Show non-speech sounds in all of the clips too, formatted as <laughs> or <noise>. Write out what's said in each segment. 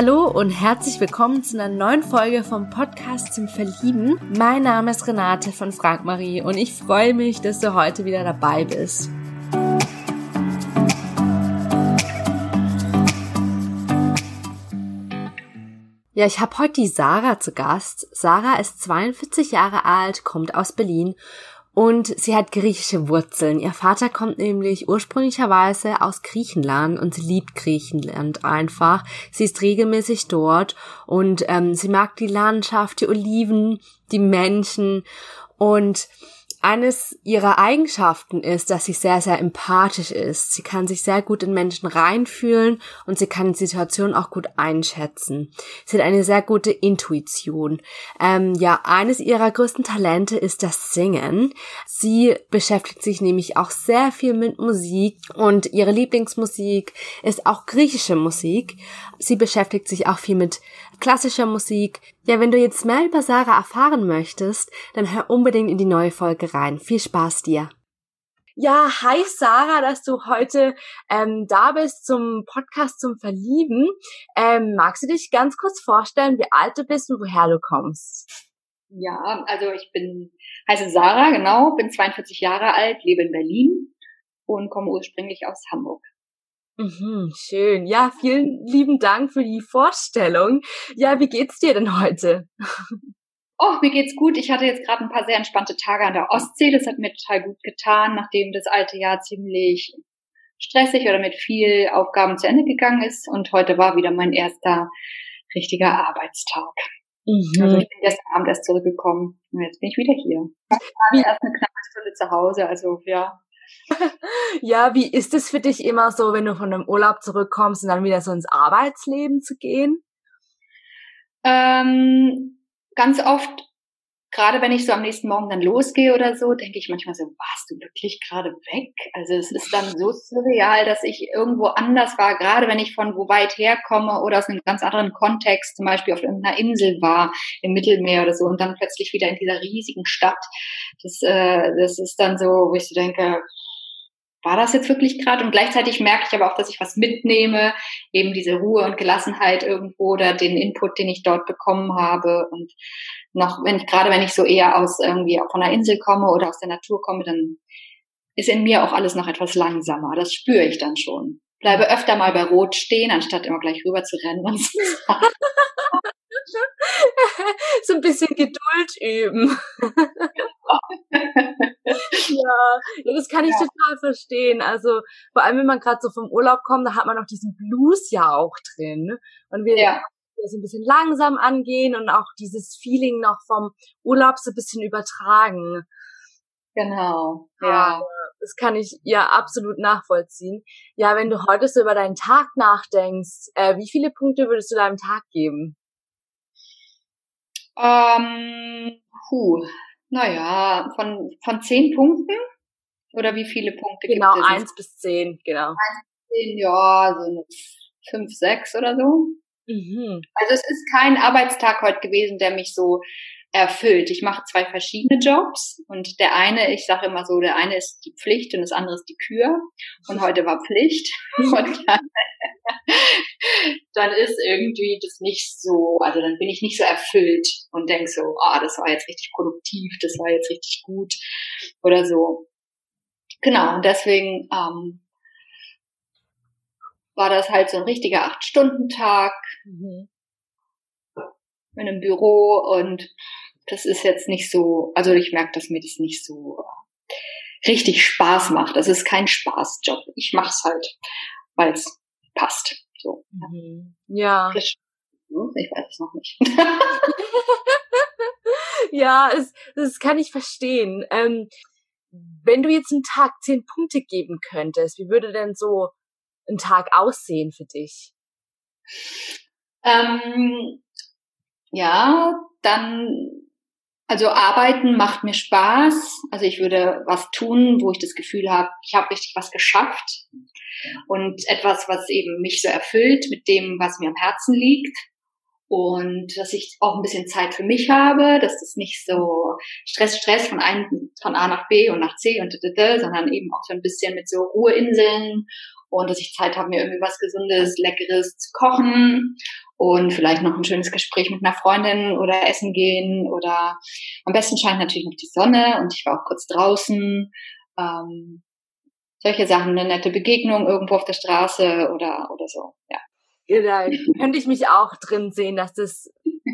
Hallo und herzlich willkommen zu einer neuen Folge vom Podcast zum Verlieben. Mein Name ist Renate von Frank Marie und ich freue mich, dass du heute wieder dabei bist. Ja, ich habe heute die Sarah zu Gast. Sarah ist 42 Jahre alt, kommt aus Berlin und sie hat griechische Wurzeln. Ihr Vater kommt nämlich ursprünglicherweise aus Griechenland und sie liebt Griechenland einfach. Sie ist regelmäßig dort und ähm, sie mag die Landschaft, die Oliven, die Menschen und eines ihrer Eigenschaften ist, dass sie sehr, sehr empathisch ist. Sie kann sich sehr gut in Menschen reinfühlen und sie kann Situationen auch gut einschätzen. Sie hat eine sehr gute Intuition. Ähm, ja, eines ihrer größten Talente ist das Singen. Sie beschäftigt sich nämlich auch sehr viel mit Musik und ihre Lieblingsmusik ist auch griechische Musik. Sie beschäftigt sich auch viel mit klassischer Musik. Ja, wenn du jetzt mehr über Sarah erfahren möchtest, dann hör unbedingt in die neue Folge rein. Viel Spaß dir. Ja, hi Sarah, dass du heute ähm, da bist zum Podcast zum Verlieben. Ähm, magst du dich ganz kurz vorstellen, wie alt du bist und woher du kommst? Ja, also ich bin, heiße Sarah, genau, bin 42 Jahre alt, lebe in Berlin und komme ursprünglich aus Hamburg. Mhm, schön. Ja, vielen lieben Dank für die Vorstellung. Ja, wie geht's dir denn heute? Oh, mir geht's gut. Ich hatte jetzt gerade ein paar sehr entspannte Tage an der Ostsee. Das hat mir total gut getan, nachdem das alte Jahr ziemlich stressig oder mit viel Aufgaben zu Ende gegangen ist. Und heute war wieder mein erster richtiger Arbeitstag. Mhm. Also ich bin gestern Abend erst zurückgekommen und jetzt bin ich wieder hier. Ich war erst eine knappe Stunde zu Hause, also ja, ja, wie ist es für dich immer so, wenn du von einem Urlaub zurückkommst und dann wieder so ins Arbeitsleben zu gehen? Ähm, ganz oft, gerade wenn ich so am nächsten Morgen dann losgehe oder so, denke ich manchmal so, warst du wirklich gerade weg? Also es ist dann so surreal, dass ich irgendwo anders war, gerade wenn ich von wo weit herkomme oder aus einem ganz anderen Kontext, zum Beispiel auf irgendeiner Insel war, im Mittelmeer oder so, und dann plötzlich wieder in dieser riesigen Stadt. Das, äh, das ist dann so, wo ich so denke, war das jetzt wirklich gerade? Und gleichzeitig merke ich aber auch, dass ich was mitnehme, eben diese Ruhe und Gelassenheit irgendwo oder den Input, den ich dort bekommen habe. Und noch, wenn ich, gerade wenn ich so eher aus irgendwie von der Insel komme oder aus der Natur komme, dann ist in mir auch alles noch etwas langsamer. Das spüre ich dann schon. Bleibe öfter mal bei Rot stehen, anstatt immer gleich rüber zu rennen und so. <laughs> <laughs> so ein bisschen Geduld üben. <laughs> ja, das kann ich ja. total verstehen. Also vor allem, wenn man gerade so vom Urlaub kommt, da hat man noch diesen Blues ja auch drin. Und wir ja. so ein bisschen langsam angehen und auch dieses Feeling noch vom Urlaub so ein bisschen übertragen. Genau, ja. Das kann ich ja absolut nachvollziehen. Ja, wenn du heute so über deinen Tag nachdenkst, äh, wie viele Punkte würdest du deinem Tag geben? Ähm, puh, naja, von, von zehn Punkten? Oder wie viele Punkte genau, gibt es? Genau, eins bis zehn, genau. Eins bis zehn, ja, so fünf, sechs oder so. Mhm. Also es ist kein Arbeitstag heute gewesen, der mich so erfüllt. Ich mache zwei verschiedene Jobs und der eine, ich sage immer so, der eine ist die Pflicht und das andere ist die Kür und heute war Pflicht <laughs> und dann, <laughs> dann ist irgendwie das nicht so, also dann bin ich nicht so erfüllt und denk so, ah, das war jetzt richtig produktiv, das war jetzt richtig gut oder so. Genau, und deswegen ähm, war das halt so ein richtiger Acht-Stunden-Tag. Mhm in einem Büro und das ist jetzt nicht so, also ich merke, dass mir das nicht so richtig Spaß macht. Das ist kein Spaßjob. Ich mache es halt, weil es passt. So. Mhm. Ja. Ich weiß es noch nicht. <laughs> ja, es, das kann ich verstehen. Ähm, wenn du jetzt einen Tag zehn Punkte geben könntest, wie würde denn so ein Tag aussehen für dich? Ähm, ja, dann, also arbeiten macht mir Spaß. Also ich würde was tun, wo ich das Gefühl habe, ich habe richtig was geschafft und etwas, was eben mich so erfüllt mit dem, was mir am Herzen liegt. Und dass ich auch ein bisschen Zeit für mich habe, dass das nicht so Stress, Stress von einem, von A nach B und nach C und d, sondern eben auch so ein bisschen mit so Ruheinseln und dass ich Zeit habe, mir irgendwie was Gesundes, Leckeres zu kochen und vielleicht noch ein schönes Gespräch mit einer Freundin oder essen gehen oder am besten scheint natürlich noch die Sonne und ich war auch kurz draußen. Ähm, solche Sachen, eine nette Begegnung irgendwo auf der Straße oder, oder so, ja da könnte ich mich auch drin sehen, dass das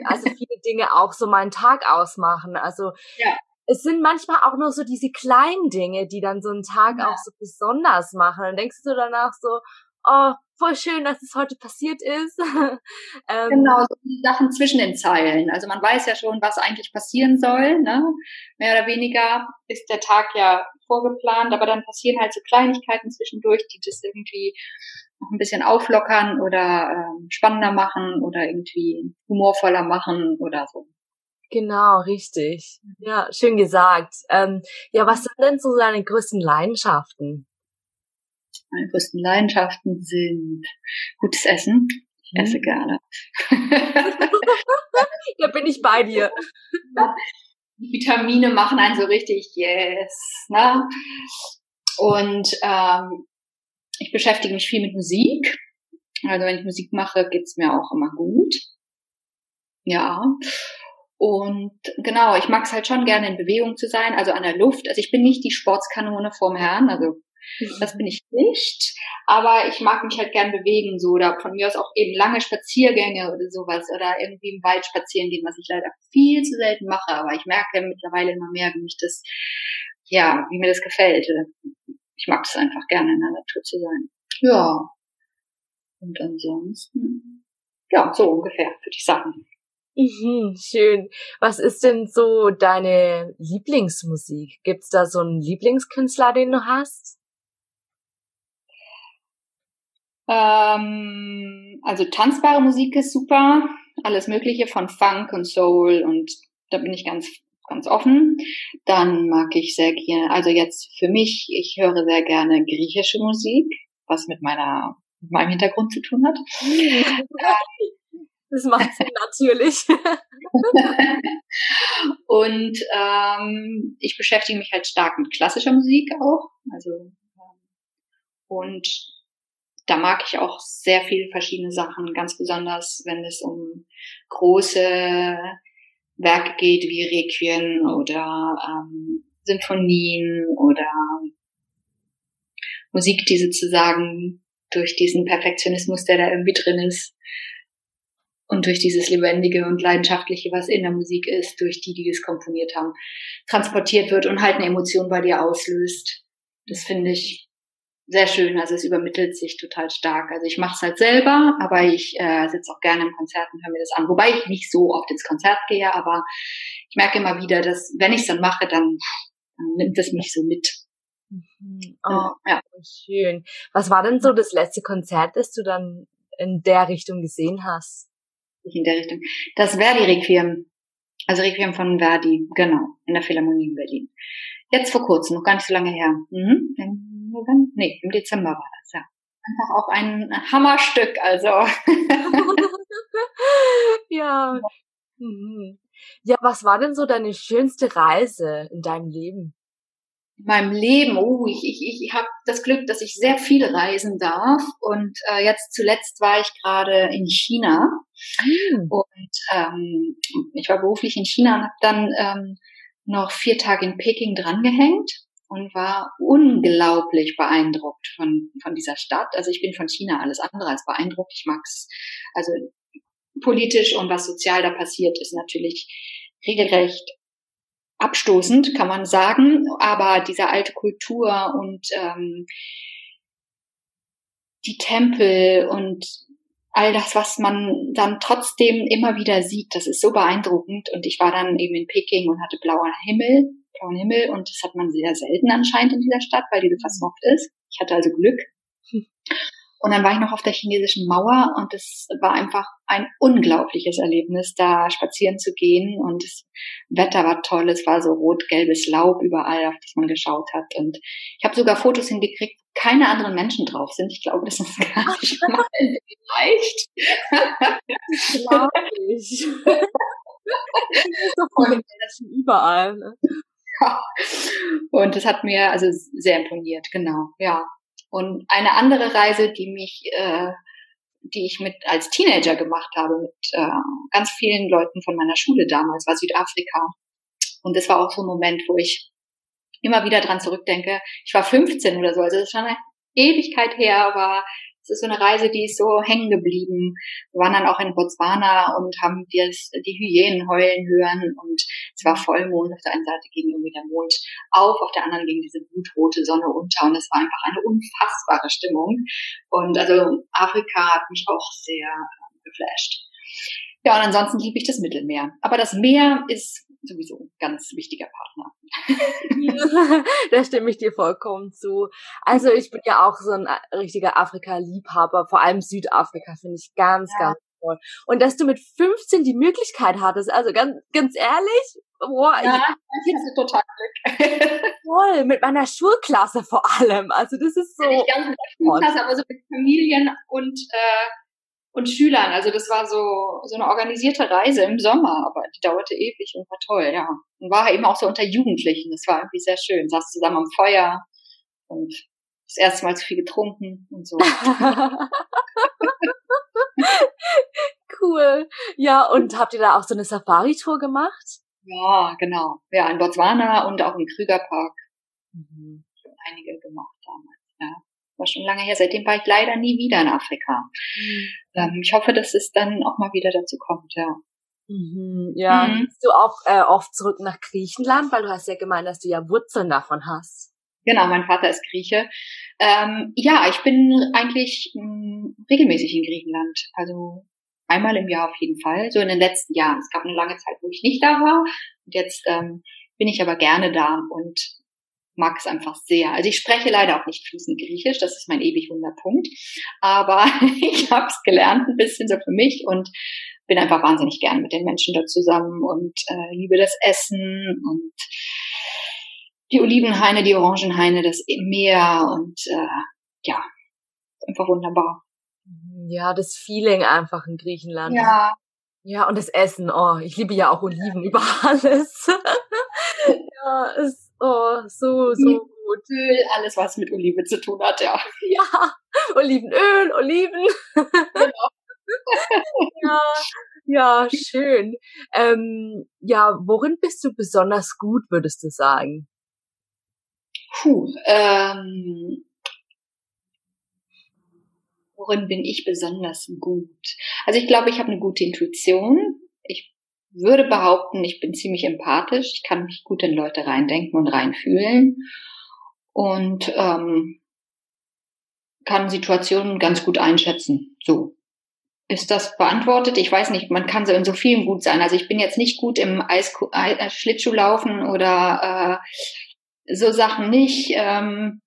also viele Dinge auch so meinen Tag ausmachen. Also ja. es sind manchmal auch nur so diese kleinen Dinge, die dann so einen Tag ja. auch so besonders machen. Dann denkst du danach so, oh, voll schön, dass es heute passiert ist. <laughs> ähm, genau, so die Sachen zwischen den Zeilen. Also man weiß ja schon, was eigentlich passieren soll. Ne? Mehr oder weniger ist der Tag ja vorgeplant, aber dann passieren halt so Kleinigkeiten zwischendurch, die das irgendwie noch ein bisschen auflockern oder ähm, spannender machen oder irgendwie humorvoller machen oder so. Genau, richtig. Ja, schön gesagt. Ähm, ja, was sind denn so deine größten Leidenschaften? Meine größten Leidenschaften sind gutes Essen. Ich hm. esse gerne. <laughs> da bin ich bei dir. <laughs> Vitamine machen einen so richtig yes. Ne? Und ähm, ich beschäftige mich viel mit Musik. Also wenn ich Musik mache, geht's mir auch immer gut. Ja. Und genau, ich mag es halt schon gerne in Bewegung zu sein, also an der Luft. Also ich bin nicht die Sportskanone vorm Herrn, also das bin ich nicht. Aber ich mag mich halt gern bewegen, so oder von mir aus auch eben lange Spaziergänge oder sowas oder irgendwie im Wald spazieren gehen, was ich leider viel zu selten mache. Aber ich merke mittlerweile immer mehr, wie mich das, ja, wie mir das gefällt ich mag es einfach gerne in der Natur zu sein. Ja. Und ansonsten, ja, so ungefähr, würde ich sagen. Mhm, schön. Was ist denn so deine Lieblingsmusik? Gibt's da so einen Lieblingskünstler, den du hast? Ähm, also tanzbare Musik ist super. Alles Mögliche von Funk und Soul und da bin ich ganz ganz offen. Dann mag ich sehr gerne, also jetzt für mich, ich höre sehr gerne griechische Musik, was mit meiner mit meinem Hintergrund zu tun hat. <laughs> Das macht Sinn, natürlich. <laughs> und ähm, ich beschäftige mich halt stark mit klassischer Musik auch. Also ähm, und da mag ich auch sehr viele verschiedene Sachen, ganz besonders, wenn es um große Werke geht wie Requiem oder ähm, Sinfonien oder Musik, die sozusagen durch diesen Perfektionismus, der da irgendwie drin ist, und durch dieses Lebendige und Leidenschaftliche, was in der Musik ist, durch die, die das komponiert haben, transportiert wird und halt eine Emotion bei dir auslöst. Das finde ich sehr schön. Also es übermittelt sich total stark. Also ich mache es halt selber, aber ich äh, sitze auch gerne im Konzert und höre mir das an. Wobei ich nicht so oft ins Konzert gehe, aber ich merke immer wieder, dass wenn ich es dann mache, dann, dann nimmt es mich so mit. Mhm. Oh, ja. Schön. Was war denn so das letzte Konzert, das du dann in der Richtung gesehen hast? In der Richtung. Das Verdi-Requiem. Also Requiem von Verdi, genau, in der Philharmonie in Berlin. Jetzt vor kurzem, noch gar nicht so lange her. Mhm. November? Nee, im Dezember war das, ja. Einfach auch ein Hammerstück, also. <laughs> ja. Mhm. Ja, was war denn so deine schönste Reise in deinem Leben? In meinem Leben, oh, ich, ich, ich habe das Glück, dass ich sehr viel reisen darf. Und äh, jetzt zuletzt war ich gerade in China. Mhm. Und ähm, ich war beruflich in China und habe dann ähm, noch vier Tage in Peking drangehängt und war unglaublich beeindruckt von, von dieser Stadt. Also ich bin von China alles andere als beeindruckt. Ich mag's. Also politisch und was sozial da passiert, ist natürlich regelrecht abstoßend, kann man sagen. Aber diese alte Kultur und ähm, die Tempel und all das, was man dann trotzdem immer wieder sieht, das ist so beeindruckend. Und ich war dann eben in Peking und hatte blauer Himmel blauen Himmel und das hat man sehr selten anscheinend in dieser Stadt, weil die so versmoggt ist. Ich hatte also Glück. <laughs> Und dann war ich noch auf der chinesischen Mauer und es war einfach ein unglaubliches Erlebnis, da spazieren zu gehen. Und das Wetter war toll, es war so rot-gelbes Laub überall, auf das man geschaut hat. Und ich habe sogar Fotos hingekriegt, wo keine anderen Menschen drauf sind. Ich glaube, das ist gar nicht <laughs> mal leicht. Das glaube ich. das <laughs> ist überall. Ne? Und das hat mir also sehr imponiert, genau, ja. Und eine andere Reise, die mich, äh, die ich mit als Teenager gemacht habe, mit äh, ganz vielen Leuten von meiner Schule damals, war Südafrika. Und das war auch so ein Moment, wo ich immer wieder dran zurückdenke. Ich war 15 oder so, also das ist schon eine Ewigkeit her, aber es ist so eine Reise, die ist so hängen geblieben. Wir waren dann auch in Botswana und haben das, die Hyänen heulen hören und es war Vollmond. Auf der einen Seite ging irgendwie der Mond auf, auf der anderen ging diese blutrote Sonne unter und es war einfach eine unfassbare Stimmung. Und also Afrika hat mich auch sehr äh, geflasht. Ja, und ansonsten liebe ich das Mittelmeer. Aber das Meer ist sowieso ein ganz wichtiger Partner. <laughs> da stimme ich dir vollkommen zu. Also ich bin ja auch so ein richtiger Afrika-Liebhaber, vor allem Südafrika finde ich ganz, ja. ganz toll. Und dass du mit 15 die Möglichkeit hattest, also ganz, ganz ehrlich, boah, ja, ich, hatte total Glück. <laughs> Toll, mit meiner Schulklasse vor allem. Also das ist so. Nicht ganz mit der Schulklasse, aber so mit Familien und äh, und Schülern. Also das war so, so eine organisierte Reise im Sommer, aber die dauerte ewig und war toll, ja. Und war eben auch so unter Jugendlichen. Das war irgendwie sehr schön. Saß zusammen am Feuer und das erste Mal zu viel getrunken und so. <laughs> cool. Ja, und habt ihr da auch so eine Safari-Tour gemacht? Ja, genau. Ja, in Botswana und auch im Krügerpark. Mhm. Einige gemacht damals, ja war schon lange her. Seitdem war ich leider nie wieder in Afrika. Mhm. Ähm, ich hoffe, dass es dann auch mal wieder dazu kommt, ja. Mhm, ja, mhm. du auch äh, oft zurück nach Griechenland, weil du hast ja gemeint, dass du ja Wurzeln davon hast. Genau, mein Vater ist Grieche. Ähm, ja, ich bin eigentlich mh, hm, regelmäßig in Griechenland. Also einmal im Jahr auf jeden Fall. So in den letzten Jahren. Es gab eine lange Zeit, wo ich nicht da war. Und jetzt ähm, bin ich aber gerne da und mag es einfach sehr. Also ich spreche leider auch nicht fließend Griechisch, das ist mein ewig Wunderpunkt. Aber <laughs> ich habe es gelernt ein bisschen so für mich und bin einfach wahnsinnig gern mit den Menschen da zusammen und äh, liebe das Essen und die Olivenhaine, die Orangenhaine, das Meer und äh, ja, einfach wunderbar. Ja, das Feeling einfach in Griechenland. Ja. Ja, und das Essen. Oh, ich liebe ja auch Oliven über alles. <laughs> ja, ist Oh, so, so gut. Öl, alles was mit Olive zu tun hat, ja. <laughs> Ja, Olivenöl, Oliven. Genau. <laughs> ja, ja, schön. Ähm, ja, worin bist du besonders gut, würdest du sagen? Puh, ähm, worin bin ich besonders gut? Also ich glaube, ich habe eine gute Intuition. Würde behaupten, ich bin ziemlich empathisch. Ich kann mich gut in Leute reindenken und reinfühlen und ähm, kann Situationen ganz gut einschätzen. So. Ist das beantwortet? Ich weiß nicht, man kann so in so vielen gut sein. Also ich bin jetzt nicht gut im Eis äh, Schlittschuhlaufen oder äh, so Sachen nicht. Ähm,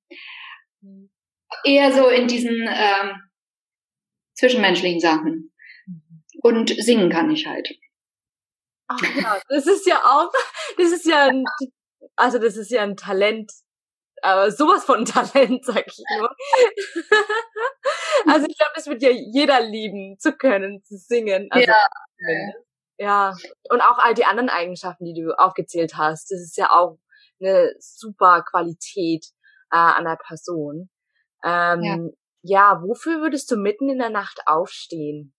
eher so in diesen ähm, zwischenmenschlichen Sachen. Mhm. Und singen kann ich halt. Ach ja, das ist ja auch, das ist ja ein, also das ist ja ein Talent, aber sowas von <laughs> Talent, sag ich nur. also ich glaube, das wird ja jeder lieben, zu können, zu singen. Also ja. Ja, und auch all die anderen Eigenschaften, die du aufgezählt hast, das ist ja auch eine super Qualität äh, an der Person. Ähm, ja. ja, wofür würdest du mitten in der Nacht aufstehen?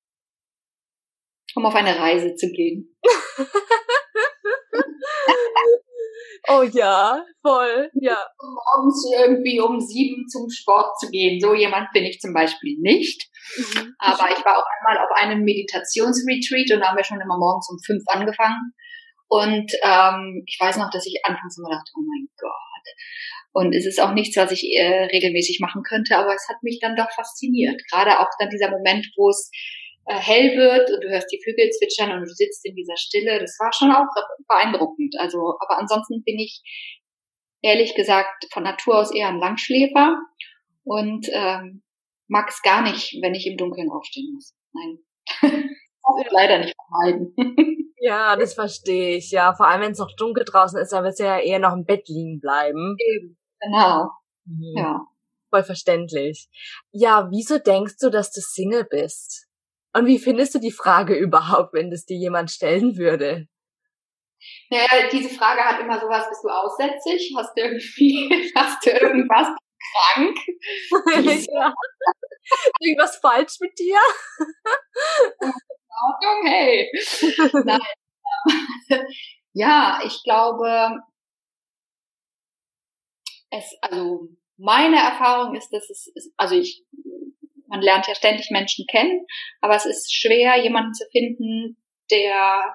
Um auf eine Reise zu gehen. <laughs> oh ja, voll, ja. Um morgens irgendwie um sieben zum Sport zu gehen. So jemand bin ich zum Beispiel nicht. Mhm. Aber ich war auch einmal auf einem Meditationsretreat und da haben wir schon immer morgens um fünf angefangen. Und ähm, ich weiß noch, dass ich anfangs immer dachte, oh mein Gott. Und es ist auch nichts, was ich äh, regelmäßig machen könnte, aber es hat mich dann doch fasziniert. Gerade auch dann dieser Moment, wo es hell wird und du hörst die Vögel zwitschern und du sitzt in dieser Stille. Das war schon auch beeindruckend. Also, aber ansonsten bin ich ehrlich gesagt von Natur aus eher ein Langschläfer und ähm, mag es gar nicht, wenn ich im Dunkeln aufstehen muss. Nein. <laughs> leider nicht vermeiden. <laughs> ja, das verstehe ich. Ja, vor allem wenn es noch dunkel draußen ist, dann wird ja eher noch im Bett liegen bleiben. Eben, genau. Mhm. Ja. Voll verständlich. Ja, wieso denkst du, dass du Single bist? Und wie findest du die Frage überhaupt, wenn das dir jemand stellen würde? Naja, diese Frage hat immer sowas, bist du aussätzig? Hast du irgendwie, <laughs> hast du irgendwas krank? <laughs> ja. Irgendwas falsch mit dir? <laughs> Ordnung, hey. Nein. ja, ich glaube, es, also meine Erfahrung ist, dass es, also ich, man lernt ja ständig Menschen kennen, aber es ist schwer, jemanden zu finden, der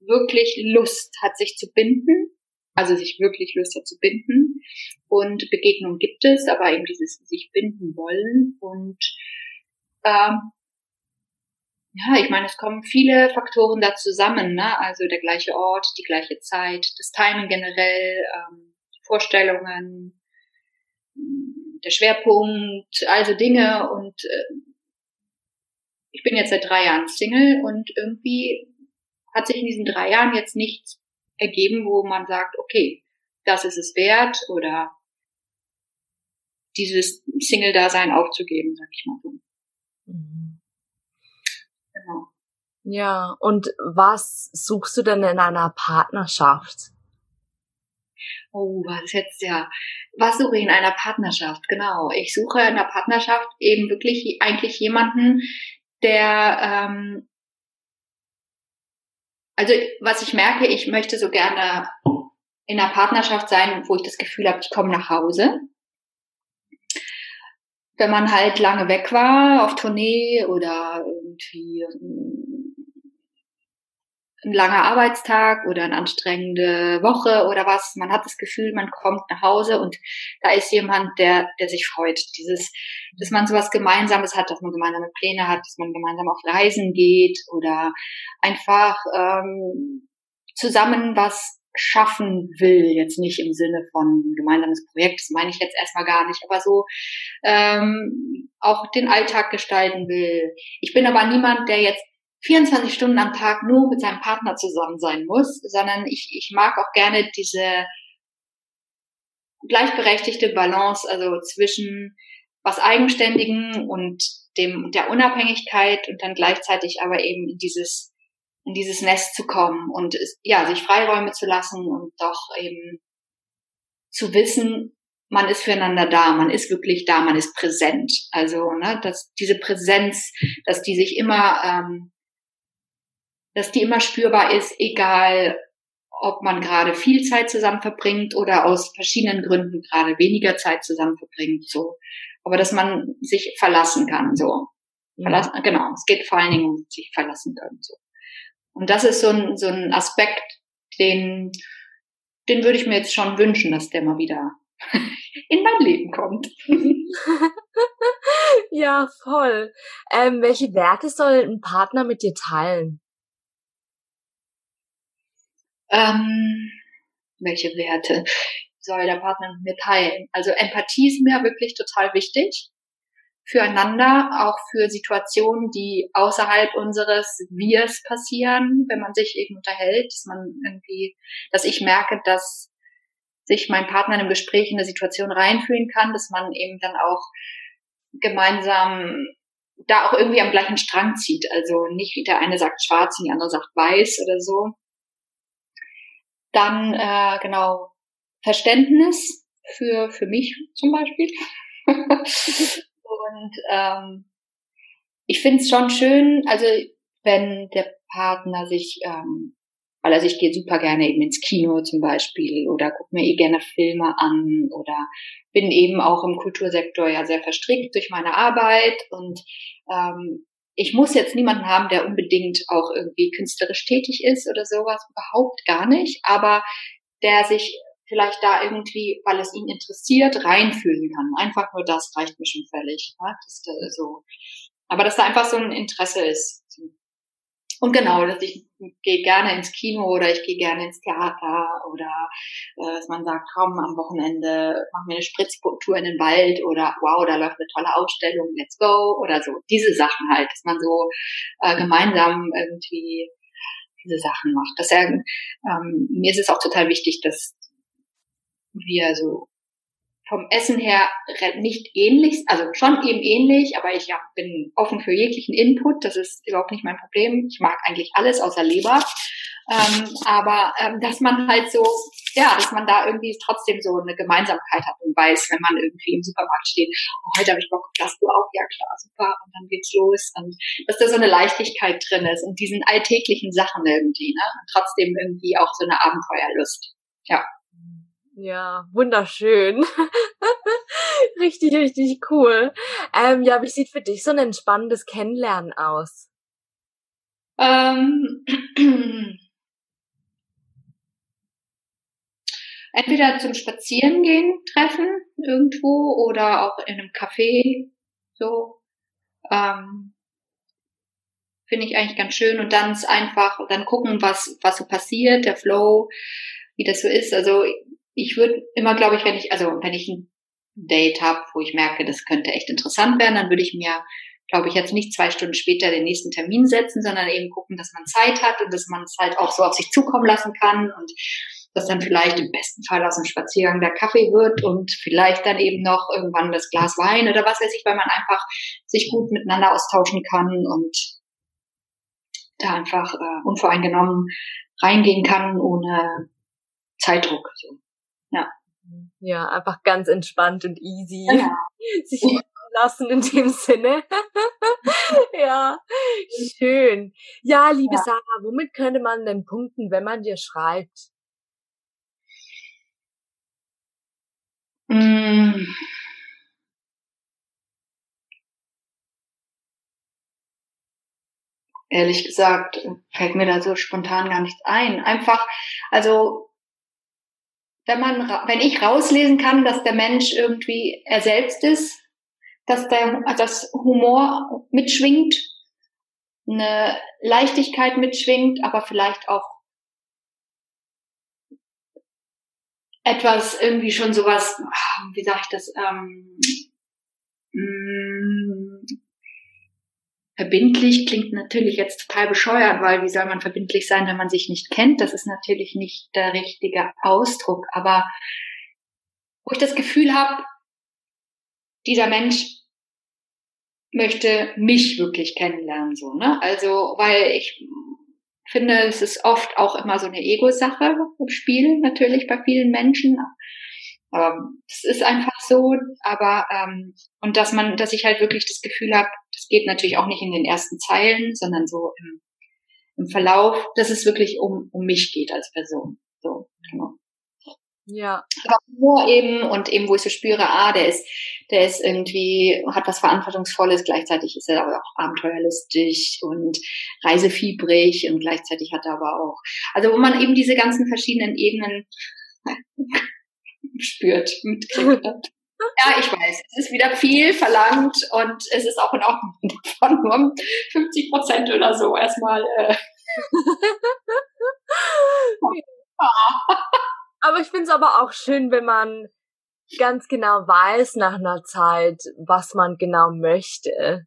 wirklich Lust hat, sich zu binden, also sich wirklich Lust hat zu binden. Und Begegnungen gibt es, aber eben dieses sich binden wollen. Und ähm, ja, ich meine, es kommen viele Faktoren da zusammen, ne? Also der gleiche Ort, die gleiche Zeit, das Timing generell, ähm, Vorstellungen, der Schwerpunkt, also Dinge und äh, ich bin jetzt seit drei Jahren Single und irgendwie hat sich in diesen drei Jahren jetzt nichts ergeben, wo man sagt, okay, das ist es wert oder dieses Single-Dasein aufzugeben, sag ich mal so. Mhm. Genau. Ja, und was suchst du denn in einer Partnerschaft? Oh, was jetzt ja, was suche ich in einer Partnerschaft? Genau, ich suche in einer Partnerschaft eben wirklich eigentlich jemanden, der ähm, also was ich merke, ich möchte so gerne in einer Partnerschaft sein, wo ich das Gefühl habe, ich komme nach Hause. Wenn man halt lange weg war auf Tournee oder irgendwie ein langer Arbeitstag oder eine anstrengende Woche oder was. Man hat das Gefühl, man kommt nach Hause und da ist jemand, der, der sich freut. Dieses, dass man sowas Gemeinsames hat, dass man gemeinsame Pläne hat, dass man gemeinsam auf Reisen geht oder einfach ähm, zusammen was schaffen will, jetzt nicht im Sinne von gemeinsames Projekt, das meine ich jetzt erstmal gar nicht, aber so ähm, auch den Alltag gestalten will. Ich bin aber niemand, der jetzt 24 Stunden am Tag nur mit seinem Partner zusammen sein muss, sondern ich, ich mag auch gerne diese gleichberechtigte Balance, also zwischen was Eigenständigen und dem, der Unabhängigkeit und dann gleichzeitig aber eben in dieses, in dieses Nest zu kommen und ja, sich Freiräume zu lassen und doch eben zu wissen, man ist füreinander da, man ist wirklich da, man ist präsent. Also, ne, dass diese Präsenz, dass die sich immer ähm, dass die immer spürbar ist, egal ob man gerade viel Zeit zusammen verbringt oder aus verschiedenen Gründen gerade weniger Zeit zusammen verbringt, so. Aber dass man sich verlassen kann, so. Mhm. Verlassen, genau. Es geht vor allen Dingen um sich verlassen können, so. Und das ist so ein, so ein Aspekt, den, den würde ich mir jetzt schon wünschen, dass der mal wieder <laughs> in mein Leben kommt. <laughs> ja, voll. Ähm, welche Werte soll ein Partner mit dir teilen? Ähm, welche Werte soll der Partner mit mir teilen. Also Empathie ist mir wirklich total wichtig füreinander, auch für Situationen, die außerhalb unseres Wirs passieren, wenn man sich eben unterhält, dass man irgendwie, dass ich merke, dass sich mein Partner in einem Gespräch in eine Situation reinfühlen kann, dass man eben dann auch gemeinsam da auch irgendwie am gleichen Strang zieht. Also nicht der eine sagt schwarz und die andere sagt weiß oder so, dann äh, genau Verständnis für, für mich zum Beispiel. <laughs> und ähm, ich finde es schon schön, also wenn der Partner sich, ähm, weil also ich gehe super gerne eben ins Kino zum Beispiel oder gucke mir eh gerne Filme an oder bin eben auch im Kultursektor ja sehr verstrickt durch meine Arbeit und ähm, ich muss jetzt niemanden haben, der unbedingt auch irgendwie künstlerisch tätig ist oder sowas, überhaupt gar nicht, aber der sich vielleicht da irgendwie, weil es ihn interessiert, reinfühlen kann. Einfach nur das reicht mir schon völlig. Ne? Das, so. Aber dass da einfach so ein Interesse ist. Und genau, dass ich gehe gerne ins Kino oder ich gehe gerne ins Theater oder äh, dass man sagt, komm, am Wochenende machen wir eine Spritztour in den Wald oder wow, da läuft eine tolle Ausstellung, let's go oder so. Diese Sachen halt, dass man so äh, gemeinsam irgendwie diese Sachen macht. Das ähm, mir ist es auch total wichtig, dass wir so vom Essen her nicht ähnlich, also schon eben ähnlich, aber ich ja, bin offen für jeglichen Input. Das ist überhaupt nicht mein Problem. Ich mag eigentlich alles außer Leber. Ähm, aber ähm, dass man halt so, ja, dass man da irgendwie trotzdem so eine Gemeinsamkeit hat und weiß, wenn man irgendwie im Supermarkt steht, oh, heute habe ich Bock, das du auch, ja klar, super, und dann geht's los. Und dass da so eine Leichtigkeit drin ist und diesen alltäglichen Sachen irgendwie, ne? Und trotzdem irgendwie auch so eine Abenteuerlust. Ja. Ja, wunderschön. <laughs> richtig, richtig cool. Ähm, ja, wie sieht für dich so ein entspannendes Kennenlernen aus? Ähm, <clears throat> entweder zum Spazierengehen treffen irgendwo oder auch in einem Café so. Ähm, Finde ich eigentlich ganz schön und dann einfach dann gucken, was was so passiert, der Flow, wie das so ist. Also ich würde immer, glaube ich, wenn ich, also wenn ich ein Date habe, wo ich merke, das könnte echt interessant werden, dann würde ich mir, glaube ich, jetzt nicht zwei Stunden später den nächsten Termin setzen, sondern eben gucken, dass man Zeit hat und dass man es halt auch so auf sich zukommen lassen kann und dass dann vielleicht im besten Fall aus dem Spaziergang der Kaffee wird und vielleicht dann eben noch irgendwann das Glas Wein oder was weiß ich, weil man einfach sich gut miteinander austauschen kann und da einfach äh, unvoreingenommen reingehen kann ohne Zeitdruck. So. Ja. Einfach ganz entspannt und easy ja. <laughs> sich lassen in dem Sinne. <laughs> ja, schön. Ja, liebe ja. Sarah, womit könnte man denn punkten, wenn man dir schreibt? Mm. Ehrlich gesagt, fällt mir da so spontan gar nichts ein. Einfach, also wenn man, wenn ich rauslesen kann, dass der Mensch irgendwie er selbst ist, dass der, das Humor mitschwingt, eine Leichtigkeit mitschwingt, aber vielleicht auch etwas irgendwie schon sowas, ah, wie sage ich das, ähm, mm, Verbindlich klingt natürlich jetzt total bescheuert, weil wie soll man verbindlich sein, wenn man sich nicht kennt? Das ist natürlich nicht der richtige Ausdruck. Aber wo ich das Gefühl habe, dieser Mensch möchte mich wirklich kennenlernen, so, ne? Also, weil ich finde, es ist oft auch immer so eine Ego-Sache im Spiel, natürlich bei vielen Menschen. Ähm, es ist einfach so, aber ähm, und dass man, dass ich halt wirklich das Gefühl habe, das geht natürlich auch nicht in den ersten Zeilen, sondern so im, im Verlauf, dass es wirklich um, um mich geht als Person. So, genau. Ja. Aber nur eben und eben, wo ich so spüre, ah, der ist, der ist irgendwie, hat was Verantwortungsvolles, gleichzeitig ist er aber auch abenteuerlustig und reisefiebrig und gleichzeitig hat er aber auch, also wo man eben diese ganzen verschiedenen Ebenen <laughs> spürt, mitkriegt. Ja, ich weiß, es ist wieder viel verlangt und es ist auch in Ordnung <laughs> davon nur 50 Prozent oder so erstmal. Äh. <laughs> aber ich finde es aber auch schön, wenn man ganz genau weiß nach einer Zeit, was man genau möchte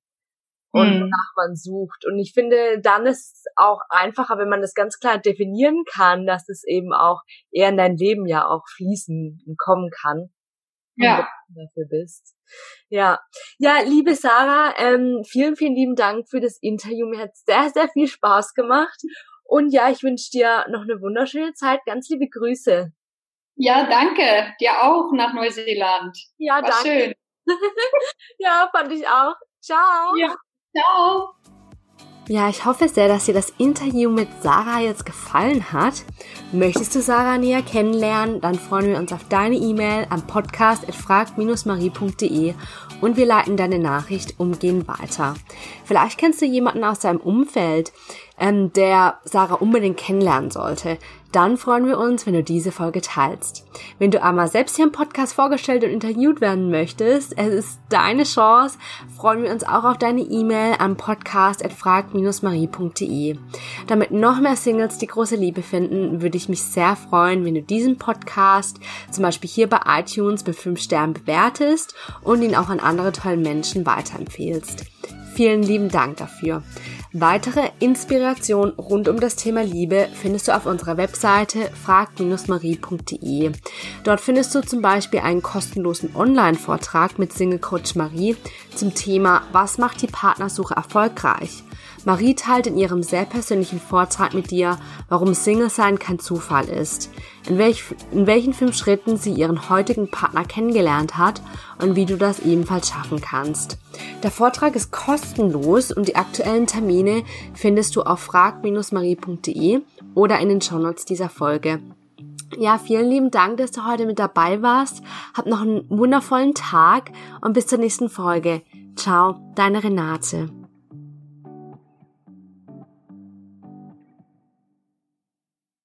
und mhm. wonach man sucht. Und ich finde, dann ist es auch einfacher, wenn man das ganz klar definieren kann, dass es eben auch eher in dein Leben ja auch fließen und kommen kann. Ja. Dafür bist. Ja. Ja, liebe Sarah, ähm, vielen, vielen lieben Dank für das Interview. Mir hat sehr, sehr viel Spaß gemacht. Und ja, ich wünsche dir noch eine wunderschöne Zeit. Ganz liebe Grüße. Ja, danke. Dir auch nach Neuseeland. Ja, War danke. schön. <laughs> ja, fand ich auch. Ciao. Ja. Ciao. Ja, ich hoffe sehr, dass dir das Interview mit Sarah jetzt gefallen hat. Möchtest du Sarah näher kennenlernen? Dann freuen wir uns auf deine E-Mail am Podcast marie.de und wir leiten deine Nachricht umgehend weiter. Vielleicht kennst du jemanden aus deinem Umfeld, ähm, der Sarah unbedingt kennenlernen sollte, dann freuen wir uns, wenn du diese Folge teilst. Wenn du einmal selbst hier im Podcast vorgestellt und interviewt werden möchtest, es ist deine Chance, freuen wir uns auch auf deine E-Mail am podcast.frag-marie.de. Damit noch mehr Singles die große Liebe finden, würde ich mich sehr freuen, wenn du diesen Podcast zum Beispiel hier bei iTunes mit 5 Sternen bewertest und ihn auch an andere tollen Menschen weiterempfehlst. Vielen lieben Dank dafür. Weitere Inspiration rund um das Thema Liebe findest du auf unserer Webseite frag-marie.de. Dort findest du zum Beispiel einen kostenlosen Online-Vortrag mit Single Coach Marie zum Thema Was macht die Partnersuche erfolgreich? Marie teilt in ihrem sehr persönlichen Vortrag mit dir, warum Single-Sein kein Zufall ist, in, welch, in welchen fünf Schritten sie ihren heutigen Partner kennengelernt hat und wie du das ebenfalls schaffen kannst. Der Vortrag ist kostenlos und die aktuellen Termine findest du auf frag-marie.de oder in den Shownotes dieser Folge. Ja, vielen lieben Dank, dass du heute mit dabei warst. Hab noch einen wundervollen Tag und bis zur nächsten Folge. Ciao, deine Renate.